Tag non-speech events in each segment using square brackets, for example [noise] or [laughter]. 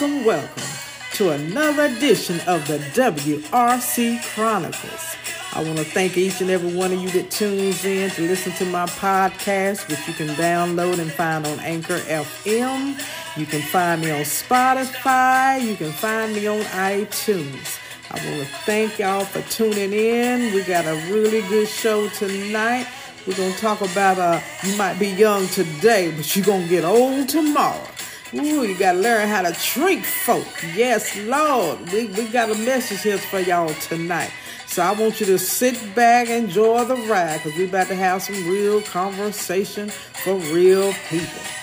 Welcome, welcome to another edition of the WRC Chronicles. I want to thank each and every one of you that tunes in to listen to my podcast, which you can download and find on Anchor FM. You can find me on Spotify. You can find me on iTunes. I want to thank y'all for tuning in. We got a really good show tonight. We're going to talk about uh, you might be young today, but you're going to get old tomorrow. Ooh, you got to learn how to treat folk. Yes, Lord. We, we got a message here for y'all tonight. So I want you to sit back, enjoy the ride, because we're about to have some real conversation for real people.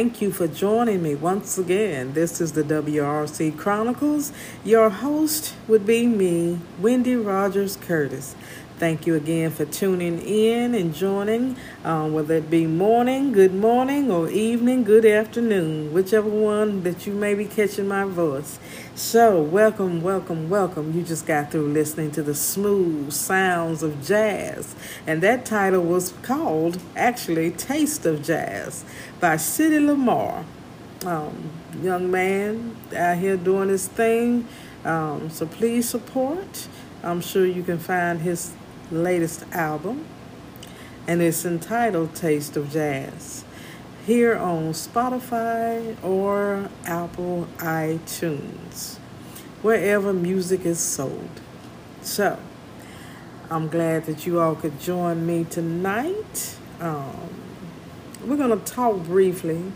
Thank you for joining me once again. This is the WRC Chronicles. Your host would be me, Wendy Rogers Curtis. Thank you again for tuning in and joining, um, whether it be morning, good morning, or evening, good afternoon, whichever one that you may be catching my voice. So, welcome, welcome, welcome. You just got through listening to the smooth sounds of jazz, and that title was called actually Taste of Jazz by City Lamar. Um, young man out here doing his thing. Um, so please support. I'm sure you can find his latest album, and it's entitled Taste of Jazz. Here on Spotify or Apple iTunes, wherever music is sold. So, I'm glad that you all could join me tonight. Um, we're going to talk briefly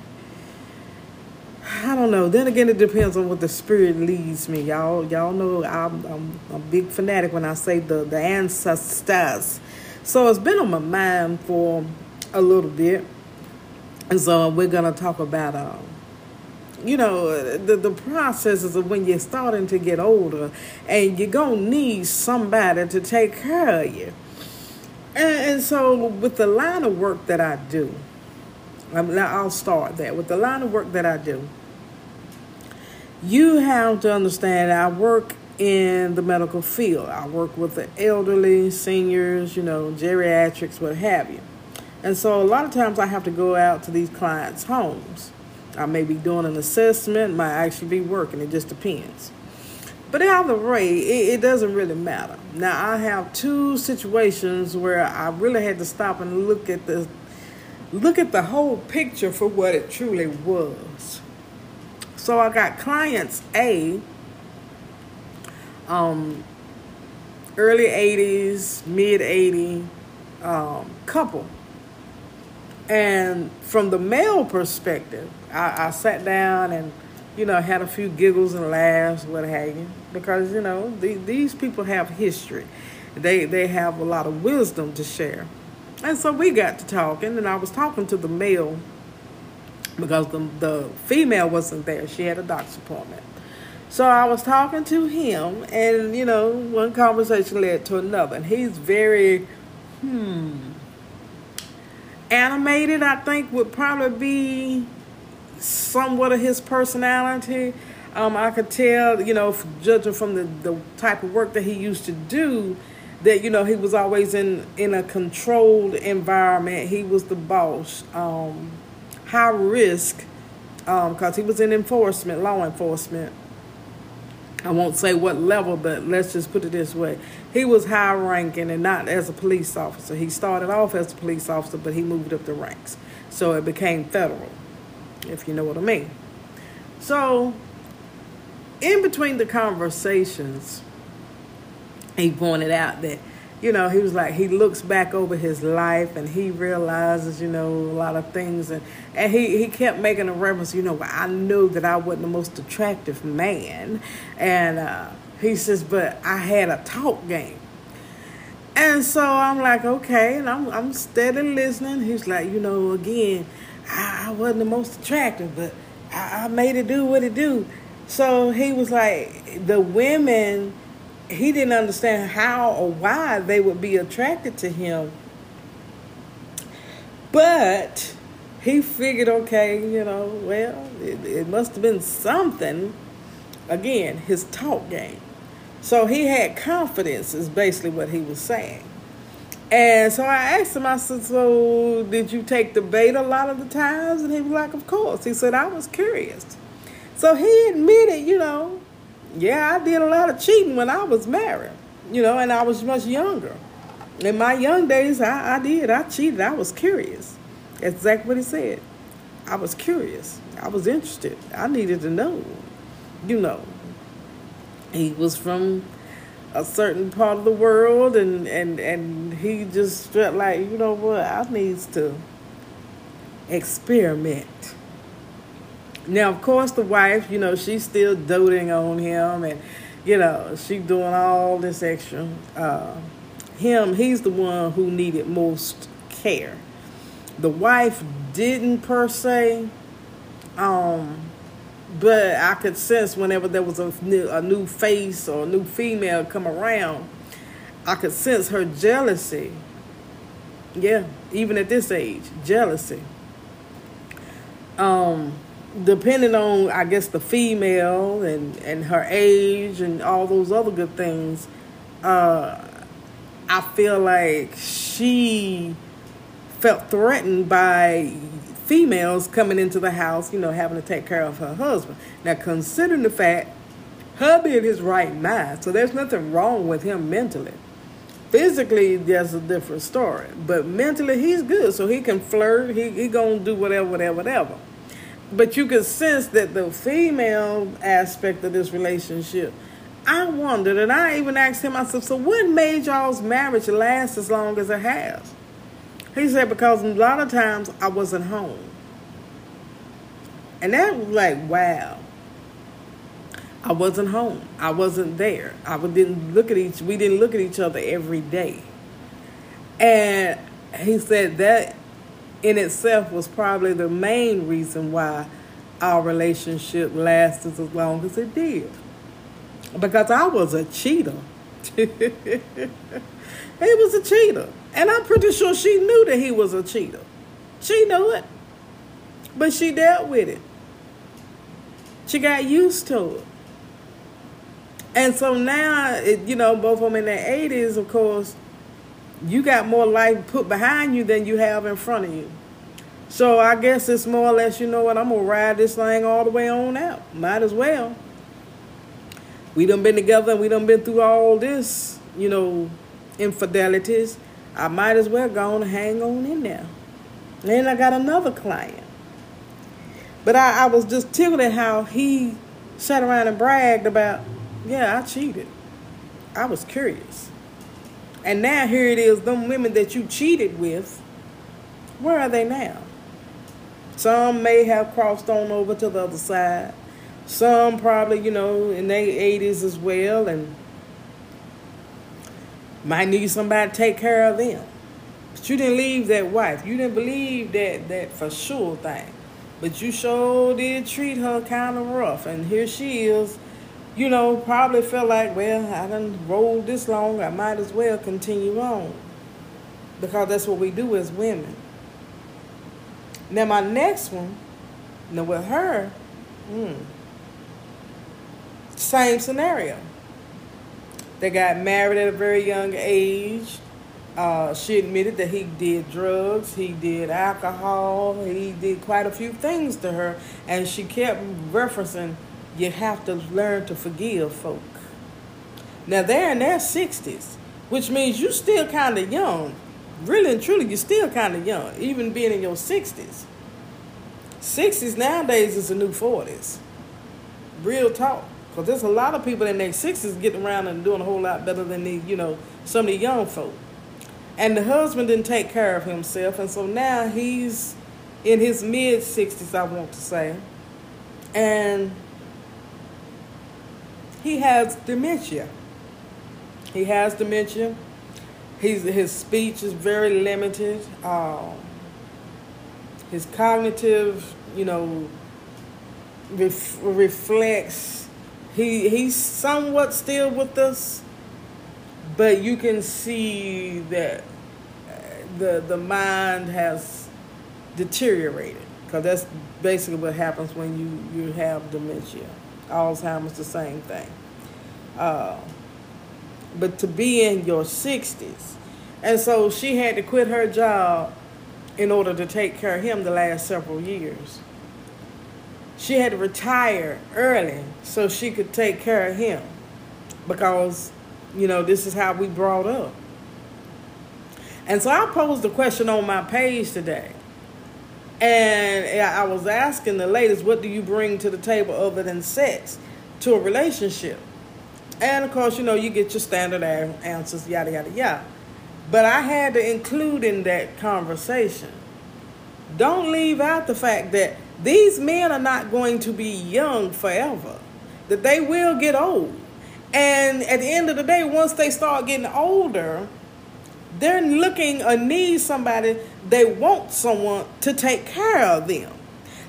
I don't know. Then again, it depends on what the spirit leads me. Y'all, y'all know I'm, I'm a big fanatic when I say the the ancestors. So it's been on my mind for a little bit, and so we're gonna talk about, uh, you know, the the processes of when you're starting to get older, and you're gonna need somebody to take care of you. And, and so with the line of work that I do, I'll start that with the line of work that I do you have to understand I work in the medical field. I work with the elderly, seniors, you know, geriatrics, what have you. And so a lot of times I have to go out to these clients' homes. I may be doing an assessment, might actually be working, it just depends. But either way, it, it doesn't really matter. Now I have two situations where I really had to stop and look at the look at the whole picture for what it truly was. So I got clients A, um, early 80s, mid 80s um, couple. And from the male perspective, I, I, sat down and, you know, had a few giggles and laughs, what have you, because, you know, the, these people have history. They, they have a lot of wisdom to share. And so we got to talking, and I was talking to the male because the, the female wasn't there. She had a doctor's appointment. So I was talking to him, and you know, one conversation led to another. And he's very, hmm, animated, I think would probably be somewhat of his personality. Um, I could tell, you know, judging from the, the type of work that he used to do, that you know he was always in in a controlled environment. He was the boss. Um, high risk because um, he was in enforcement, law enforcement. I won't say what level, but let's just put it this way. He was high ranking and not as a police officer. He started off as a police officer, but he moved up the ranks. So it became federal, if you know what I mean. So, in between the conversations, he pointed out that you know, he was like, he looks back over his life and he realizes, you know, a lot of things. And, and he, he kept making a reference, you know, I knew that I wasn't the most attractive man. And uh, he says, but I had a talk game. And so I'm like, okay. And I'm, I'm steady listening. He's like, you know, again, I, I wasn't the most attractive, but I, I made it do what it do. So he was like, the women he didn't understand how or why they would be attracted to him. But he figured, okay, you know, well, it, it must have been something. Again, his talk game. So he had confidence, is basically what he was saying. And so I asked him, I said, So did you take the bait a lot of the times? And he was like, Of course. He said, I was curious. So he admitted, you know, yeah, I did a lot of cheating when I was married, you know, and I was much younger. In my young days, I, I did. I cheated. I was curious. That's exactly what he said. I was curious. I was interested. I needed to know. You know, he was from a certain part of the world, and and and he just felt like, you know what, I needs to experiment now, of course, the wife, you know, she's still doting on him and, you know, she doing all this extra. Uh, him, he's the one who needed most care. The wife didn't per se, um, but I could sense whenever there was a new, a new face or a new female come around, I could sense her jealousy. Yeah, even at this age, jealousy. Um, depending on I guess the female and and her age and all those other good things, uh, I feel like she felt threatened by females coming into the house, you know, having to take care of her husband. Now, considering the fact her being his right mind, so there's nothing wrong with him mentally. Physically, that's a different story, but mentally, he's good, so he can flirt. He he gonna do whatever, whatever, whatever. But you can sense that the female aspect of this relationship. I wondered, and I even asked him myself, so what made y'all's marriage last as long as it has? He said, because a lot of times I wasn't home. And that was like, wow. I wasn't home. I wasn't there. I didn't look at each. We didn't look at each other every day. And he said that in itself was probably the main reason why our relationship lasted as long as it did. Because I was a cheater. [laughs] he was a cheater. And I'm pretty sure she knew that he was a cheater. She knew it. But she dealt with it. She got used to it. And so now, it, you know, both of them in their 80s, of course, you got more life put behind you than you have in front of you. So I guess it's more or less, you know what, I'm to ride this thing all the way on out. Might as well. We done been together and we done been through all this, you know, infidelities. I might as well go on and hang on in there. Then I got another client. But I, I was just tickled at how he sat around and bragged about yeah, I cheated. I was curious. And now here it is, them women that you cheated with, where are they now? Some may have crossed on over to the other side. Some probably, you know, in their 80s as well and might need somebody to take care of them. But you didn't leave that wife. You didn't believe that that for sure thing. But you sure did treat her kind of rough. And here she is you know, probably felt like, well, I done rolled this long, I might as well continue on. Because that's what we do as women. Now, my next one, now with her, hmm, same scenario. They got married at a very young age. Uh, she admitted that he did drugs, he did alcohol, he did quite a few things to her, and she kept referencing you have to learn to forgive folk. Now they're in their 60s, which means you're still kind of young. Really and truly, you're still kind of young, even being in your 60s. 60s nowadays is the new 40s. Real talk. Because there's a lot of people in their 60s getting around and doing a whole lot better than the, you know, some of the young folk. And the husband didn't take care of himself, and so now he's in his mid 60s, I want to say. And he has dementia. He has dementia. He's, his speech is very limited. Um, his cognitive, you know, ref, reflects. He he's somewhat still with us, but you can see that uh, the the mind has deteriorated because that's basically what happens when you you have dementia. Alzheimer's, the same thing. Uh, but to be in your 60s. And so she had to quit her job in order to take care of him the last several years. She had to retire early so she could take care of him because, you know, this is how we brought up. And so I posed a question on my page today. And I was asking the ladies, what do you bring to the table other than sex to a relationship? And of course, you know, you get your standard answers, yada, yada, yada. But I had to include in that conversation. Don't leave out the fact that these men are not going to be young forever, that they will get old. And at the end of the day, once they start getting older, they're looking or need somebody, they want someone to take care of them.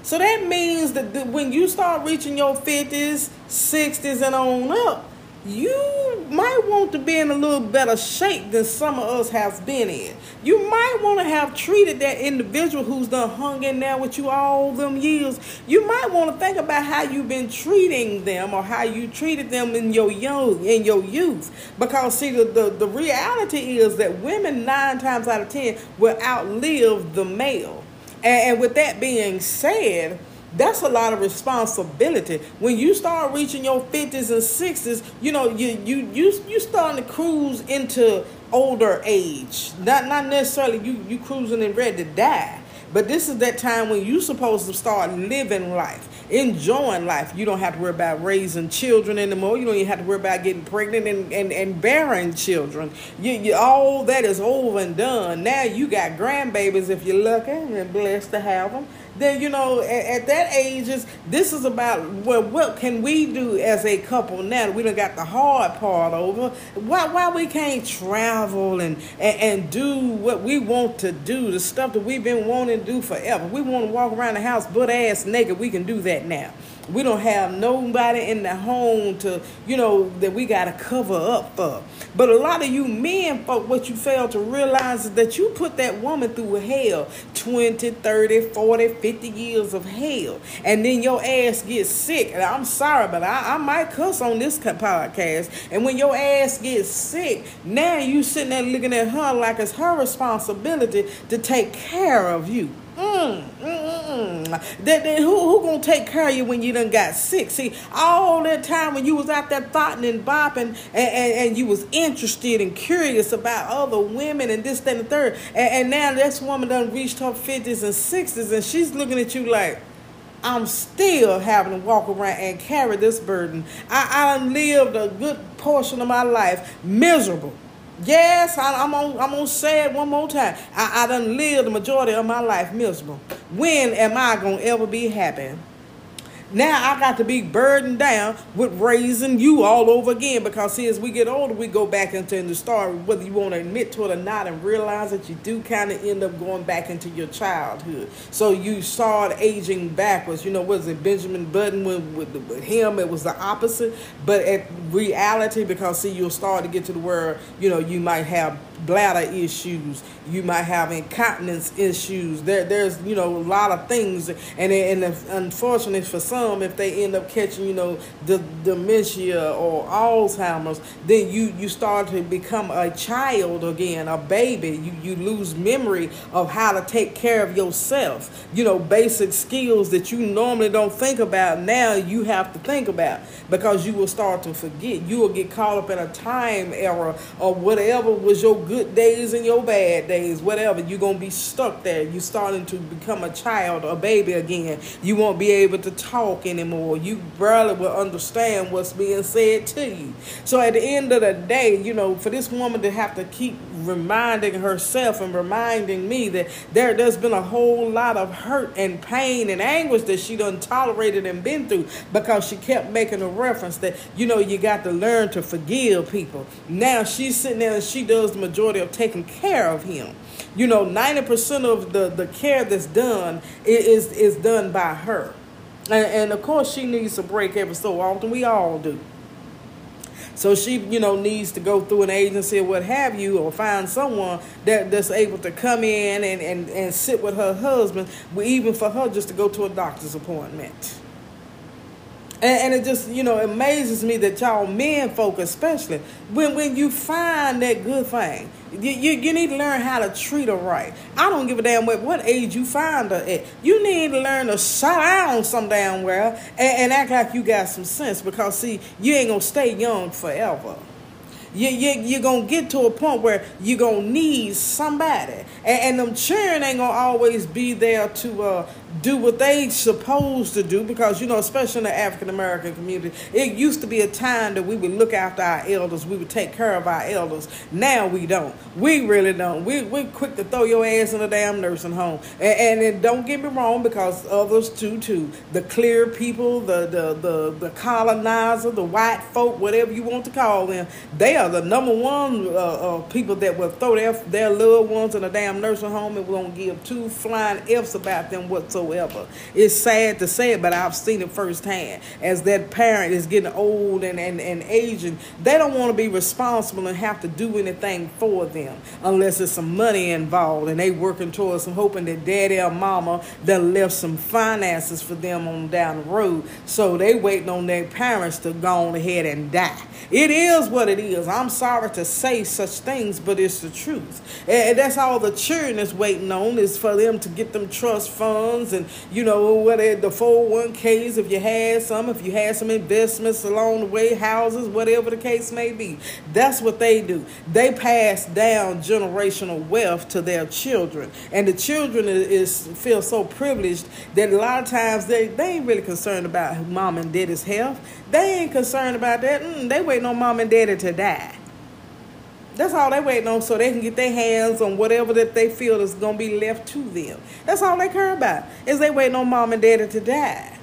So that means that when you start reaching your 50s, 60s, and on up, you might want to be in a little better shape than some of us have been in. You might want to have treated that individual who's done hung in there with you all them years. You might want to think about how you've been treating them or how you treated them in your young in your youth. Because see, the, the, the reality is that women nine times out of ten will outlive the male. and, and with that being said, that's a lot of responsibility. When you start reaching your 50s and 60s, you know, you you you you starting to cruise into older age. Not not necessarily you you cruising and ready to die. But this is that time when you're supposed to start living life, enjoying life. You don't have to worry about raising children anymore. You don't even have to worry about getting pregnant and, and, and bearing children. You, you, all that is over and done. Now you got grandbabies if you're lucky and blessed to have them then you know at, at, that age is this is about well what can we do as a couple now? We don't got the hard part over. Why why we can't travel and, and and do what we want to do the stuff that we've been wanting to do forever? We want to walk around the house butt ass naked. We can do that now we don't have nobody in the home to, you know, that we got to cover up for. But a lot of you men, folk, what you fail to realize is that you put that woman through hell 20, 30, 40, 50 years of hell. And then your ass gets sick. And I'm sorry, but I, I might cuss on this podcast. And when your ass gets sick, now you sitting there looking at her like it's her responsibility to take care of you. Mm, mm. That, that, who who gonna take care of you when you done got sick? See, all that time when you was out there thoughting and bopping and, and, and you was interested and curious about other women and this, that, and the third. And, and now this woman done reached her 50s and 60s and she's looking at you like, I'm still having to walk around and carry this burden. I, I lived a good portion of my life miserable Yes, I, am on. I'm gonna say it one more time. I, I done lived the majority of my life miserable. When am I gonna ever be happy? Now I got to be burdened down with raising you all over again because see, as we get older, we go back into the story, whether you want to admit to it or not, and realize that you do kind of end up going back into your childhood. So you start aging backwards. You know, was it Benjamin Button with, with, with him? It was the opposite, but at reality, because see, you'll start to get to the where you know you might have bladder issues you might have incontinence issues. There there's you know a lot of things. And and if, unfortunately for some if they end up catching you know the dementia or alzheimer's then you you start to become a child again a baby. You you lose memory of how to take care of yourself. You know basic skills that you normally don't think about now you have to think about because you will start to forget. You will get caught up in a time error or whatever was your good days and your bad days, whatever, you're going to be stuck there. You're starting to become a child, a baby again. You won't be able to talk anymore. You barely will understand what's being said to you. So at the end of the day, you know, for this woman to have to keep reminding herself and reminding me that there, there's been a whole lot of hurt and pain and anguish that she done tolerated and been through because she kept making a reference that, you know, you got to learn to forgive people. Now she's sitting there and she does the majority of taking care of him. You know, 90% of the, the care that's done is, is done by her. And, and of course, she needs a break every so often. We all do. So she, you know, needs to go through an agency or what have you, or find someone that, that's able to come in and, and, and sit with her husband, even for her just to go to a doctor's appointment. And, and, it just, you know, amazes me that y'all men folk especially, when when you find that good thing, you, you, you need to learn how to treat her right. I don't give a damn what, what age you find her at. You need to learn to shut down some damn well and, and act like you got some sense because see, you ain't gonna stay young forever you, you, you're going to get to a point where you're going to need somebody. And, and them children ain't going to always be there to uh, do what they supposed to do because, you know, especially in the African American community, it used to be a time that we would look after our elders. We would take care of our elders. Now we don't. We really don't. We, we're quick to throw your ass in a damn nursing home. And, and, and don't get me wrong because others too, too. The clear people, the, the, the, the colonizer, the white folk, whatever you want to call them, they are the number one uh, uh, people that will throw their, their loved ones in a damn nursing home and won't give two flying ifs about them whatsoever. Whatsoever. It's sad to say it, but I've seen it firsthand. As that parent is getting old and, and, and aging, they don't want to be responsible and have to do anything for them unless there's some money involved and they working towards some hoping that daddy or mama that left some finances for them on down the road. So they waiting on their parents to go on ahead and die. It is what it is. I'm sorry to say such things, but it's the truth. And that's all the children is waiting on is for them to get them trust funds and you know what the 401ks if you had some, if you had some investments along the way, houses, whatever the case may be. That's what they do. They pass down generational wealth to their children, and the children is, is feel so privileged that a lot of times they, they ain't really concerned about mom and daddy's health. They ain't concerned about that. Mm, they waiting on mom and daddy to die. That's all they waiting on so they can get their hands on whatever that they feel is gonna be left to them. That's all they care about. Is they waiting on mom and daddy to die.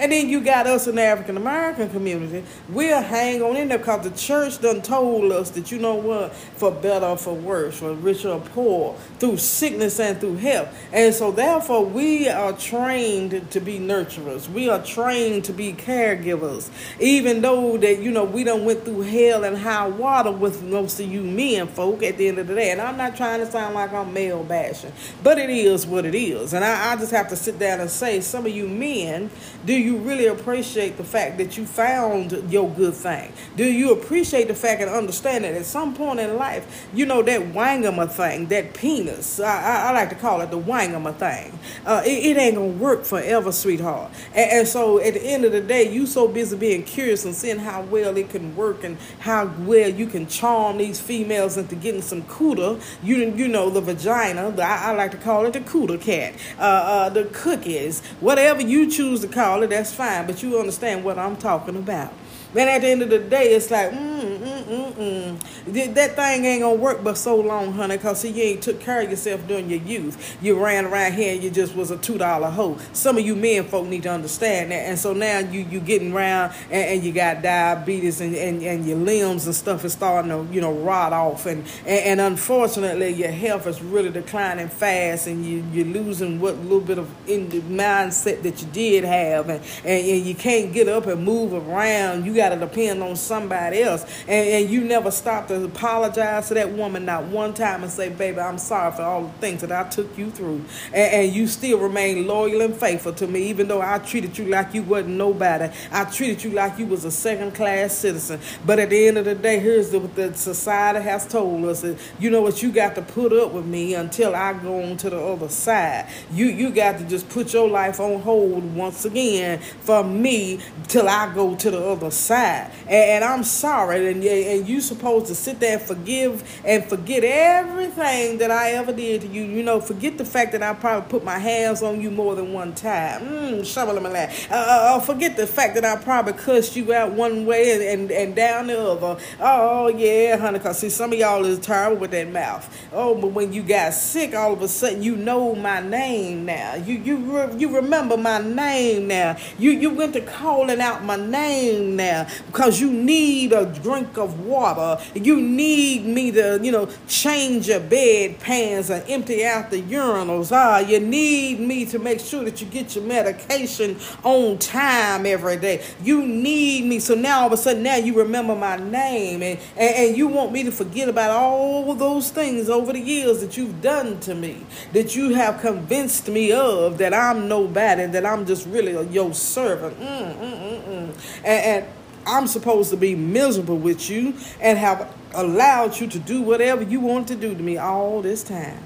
And then you got us in the African American community. We'll hang on in there because the church done told us that, you know what, for better or for worse, for rich or poor, through sickness and through health. And so therefore we are trained to be nurturers. We are trained to be caregivers. Even though that, you know, we done went through hell and high water with most of you men folk at the end of the day. And I'm not trying to sound like I'm male bashing, but it is what it is. And I, I just have to sit down and say, some of you men, do you you really appreciate the fact that you found your good thing? Do you appreciate the fact and understand that at some point in life, you know, that wangama thing, that penis, I, I, I like to call it the wangama thing, uh, it, it, ain't going to work forever, sweetheart. And, and, so at the end of the day, you so busy being curious and seeing how well it can work and how well you can charm these females into getting some cooter, you, you know, the vagina, the, I, I, like to call it the cooter cat, uh, uh, the cookies, whatever you choose to call it, that's fine, but you understand what I'm talking about. Then at the end of the day, it's like, mm, mm, mm, mm. That thing ain't gonna work but so long, honey, because you ain't took care of yourself during your youth. You ran around here and you just was a $2 hoe. Some of you men folk need to understand that. And so now you you getting around and, and you got diabetes and, and, and your limbs and stuff is starting to, you know, rot off. And, and, and unfortunately, your health is really declining fast and you, you're losing what little bit of in the mindset that you did have. And, and, and you can't get up and move around. You got to depend on somebody else. And, and you never stop to apologize to that woman not one time and say, baby, I'm sorry for all the things that I took you through. And, and you still remain loyal and faithful to me, even though I treated you like you wasn't nobody. I treated you like you was a second class citizen. But at the end of the day, here's what the society has told us. That, you know what, you got to put up with me until I go on to the other side. You, you got to just put your life on hold once again for me till I go to the other side And, and I'm sorry. And, and you supposed to sit there and forgive and forget everything that I ever did to you. You know, forget the fact that I probably put my hands on you more than one time. Mmm, uh, uh, uh, forget the fact that I probably cussed you out one way and, and, and down the other. Oh, yeah, honey, because see, some of y'all is terrible with that mouth. Oh, but when you got sick, all of a sudden you know my name now. You you re- you remember my name now. You you went to calling out my name now because you need a drink of water. You need me to, you know, change your bed pans and empty out the urinals. Ah, you need me to make sure that you get your medication on time every day. You need me. So now all of a sudden now you remember my name and, and, and you want me to forget about all those things over the years that you've done to me, that you have convinced me of that I'm nobody, that I'm just really your servant. Mm, mm, mm, mm. And, and I'm supposed to be miserable with you and have allowed you to do whatever you want to do to me all this time.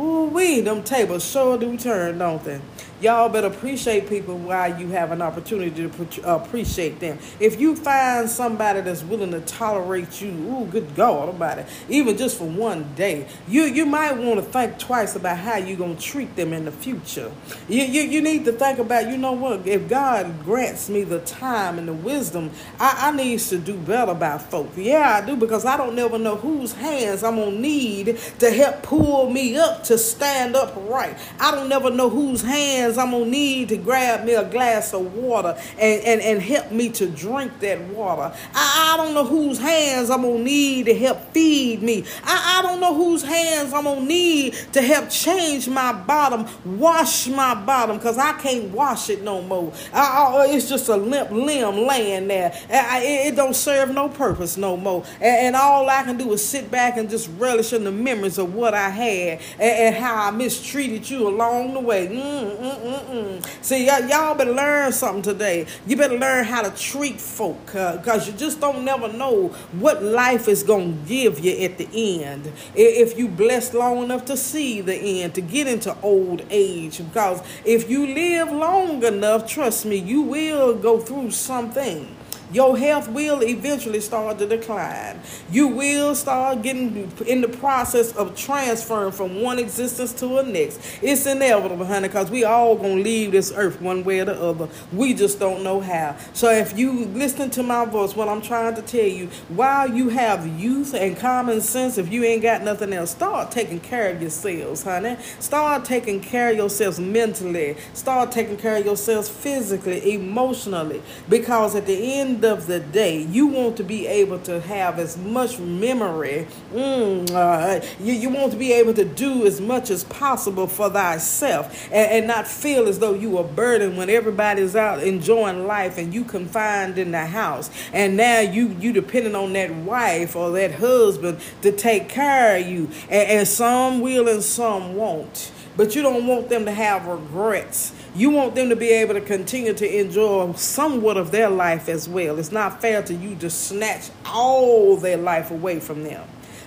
Ooh, we them tables sure do turn, don't they? Y'all better appreciate people while you have an opportunity to uh, appreciate them. If you find somebody that's willing to tolerate you, ooh, good God about it, even just for one day, you you might want to think twice about how you're gonna treat them in the future. You, you you need to think about, you know what, if God grants me the time and the wisdom, I, I need to do better by folk. Yeah, I do because I don't never know whose hands I'm gonna need to help pull me up to stand up right. I don't never know whose hands hands I'm going to need to grab me a glass of water and, and, and help me to drink that water. I, I don't know whose hands I'm going to need to help feed me. I, I don't know whose hands I'm going to need to help change my bottom, wash my bottom, because I can't wash it no more. I, I, it's just a limp limb laying there. It, it, don't serve no purpose no more. And, and, all I can do is sit back and just relish in the memories of what I had and, and how I mistreated you along the way. Mm, mm, mm, mm. See, y- y'all better learn something today. You better learn how to treat folk because uh, you just don't never know what life is going to give you at the end. If you blessed long enough to see the end, to get into old age. Because if you live long enough, trust me, you will go through something your health will eventually start to decline. You will start getting in the process of transferring from one existence to a next. It's inevitable, honey, because we all gonna leave this earth one way or the other. We just don't know how. So if you listen to my voice, what I'm trying to tell you, while you have youth and common sense, if you ain't got nothing else, start taking care of yourselves, honey. Start taking care of yourselves mentally. Start taking care of yourselves physically, emotionally, because at the end end of the day, you want to be able to have as much memory. Mm, uh, you, you want to be able to do as much as possible for thyself and, and not feel as though you are burdened when everybody's out enjoying life and you confined in the house. And now you you depending on that wife or that husband to take care of you. and, and some will and some won't. But you don't want them to have regrets you want them to be able to continue to enjoy somewhat of their life as well. It's not fair to you to snatch all their life away from them.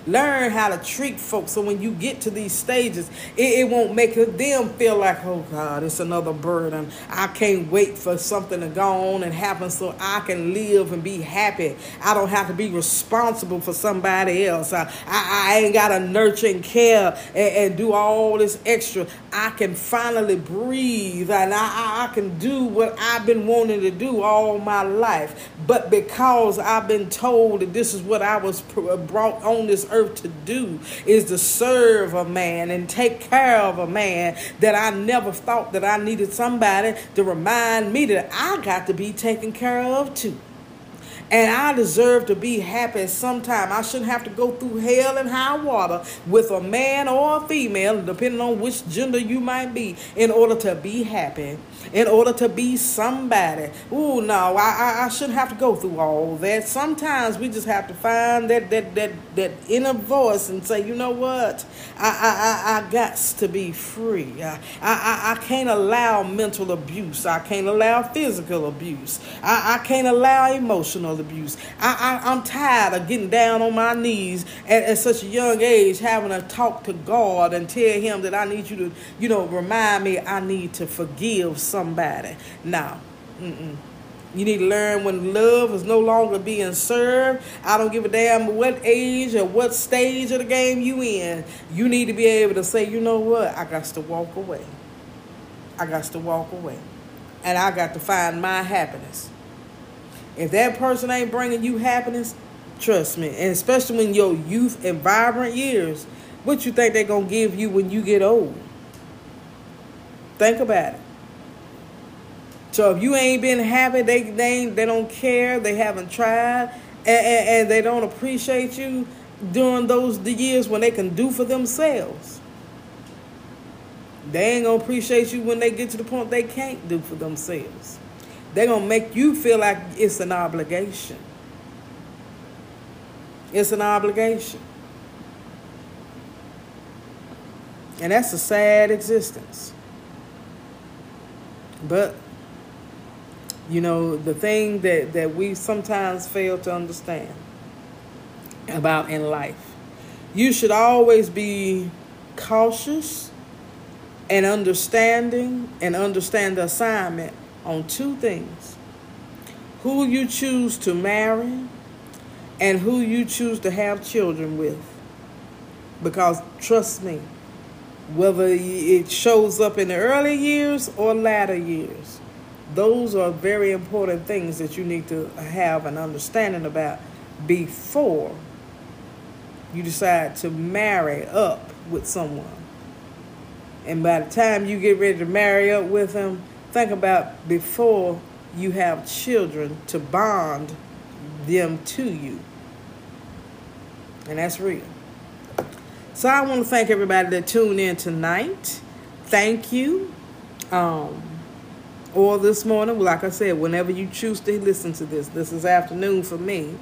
Learn how to treat folks so when you get to these stages, it, it won't make them feel like, oh God, it's another burden. I can't wait for something to go on and happen so I can live and be happy. I don't have to be responsible for somebody else. I, I, I ain't got to nurture and care and, and, do all this extra. I can finally breathe and I, I can do what I've been wanting to do all my life. But because I've been told that this is what I was brought on this earth earth to do is to serve a man and take care of a man that I never thought that I needed somebody to remind me that I got to be taken care of too. And I deserve to be happy sometime. I shouldn't have to go through hell and high water with a man or a female, depending on which gender you might be, in order to be happy in order to be somebody. Ooh, no, I, I, I shouldn't have to go through all that. Sometimes we just have to find that that that that inner voice and say, you know what, I I I, I got to be free. I, I I can't allow mental abuse. I can't allow physical abuse. I, I can't allow emotional abuse. I, I I'm tired of getting down on my knees at, at such a young age, having to talk to God and tell Him that I need you to, you know, remind me I need to forgive. Now, mm-mm. You need to learn when love is no longer being served. I don't give a damn what age or what stage of the game you in. You need to be able to say, you know what? I got to walk away. I got to walk away. And I got to find my happiness. If that person ain't bringing you happiness, trust me. And especially when your youth and vibrant years, what you think they're going to give you when you get old? Think about it. So if you ain't been happy, they they they don't care, they haven't tried, and, and, and they don't appreciate you during those the years when they can do for themselves. They ain't gonna appreciate you when they get to the point they can't do for themselves. They're gonna make you feel like it's an obligation. It's an obligation. And that's a sad existence. But you know, the thing that, that we sometimes fail to understand about in life. You should always be cautious and understanding and understand the assignment on two things who you choose to marry and who you choose to have children with. Because trust me, whether it shows up in the early years or latter years, those are very important things that you need to have an understanding about before you decide to marry up with someone. And by the time you get ready to marry up with him, think about before you have children to bond them to you. And that's real. So I want to thank everybody that tuned in tonight. Thank you. Um, or this morning, like I said, whenever you choose to listen to this, this is afternoon for me.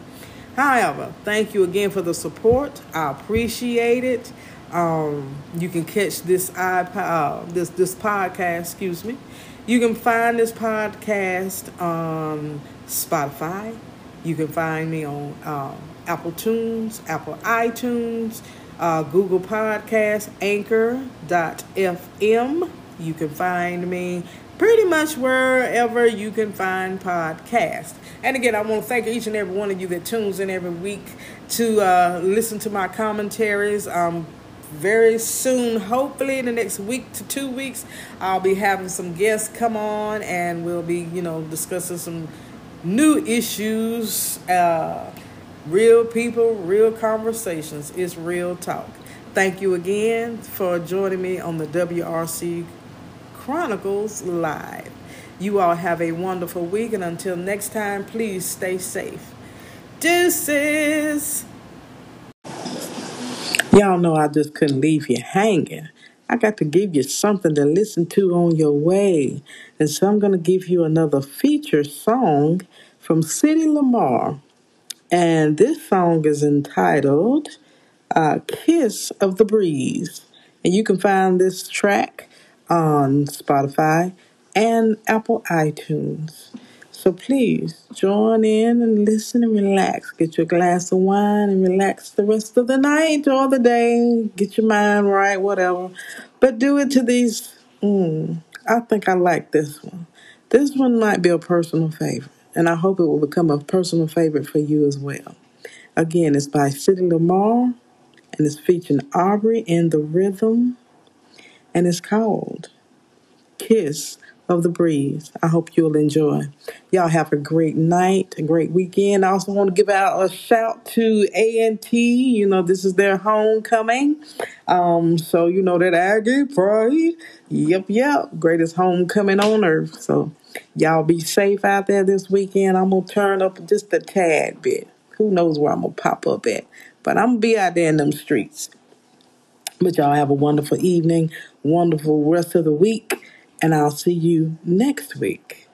However, thank you again for the support. I appreciate it. Um, you can catch this iPod, uh, this this podcast. Excuse me. You can find this podcast on Spotify. You can find me on um, Apple Tunes, Apple iTunes, uh, Google Podcast, Anchor.fm. You can find me pretty much wherever you can find podcasts. And again, I want to thank each and every one of you that tunes in every week to uh, listen to my commentaries. Um, very soon, hopefully in the next week to two weeks, I'll be having some guests come on and we'll be, you know, discussing some new issues, uh, real people, real conversations. It's real talk. Thank you again for joining me on the WRC Chronicles Live. You all have a wonderful week, and until next time, please stay safe. Deuces! Y'all know I just couldn't leave you hanging. I got to give you something to listen to on your way. And so I'm going to give you another feature song from City Lamar. And this song is entitled uh, Kiss of the Breeze. And you can find this track on Spotify and Apple iTunes. So please join in and listen and relax. Get your glass of wine and relax the rest of the night or the day. Get your mind right, whatever. But do it to these. Mm, I think I like this one. This one might be a personal favorite, and I hope it will become a personal favorite for you as well. Again, it's by City Lamar, and it's featuring Aubrey in the rhythm, and it's called Kiss of the breeze. I hope you'll enjoy. Y'all have a great night, a great weekend. I also want to give out a shout to A&T. You know, this is their homecoming. Um, so you know that Aggie Pride. Yep, yep. Greatest homecoming on earth. So y'all be safe out there this weekend. I'm gonna turn up just a tad bit. Who knows where I'm gonna pop up at? But I'm gonna be out there in them streets. But y'all have a wonderful evening, wonderful rest of the week and I'll see you next week.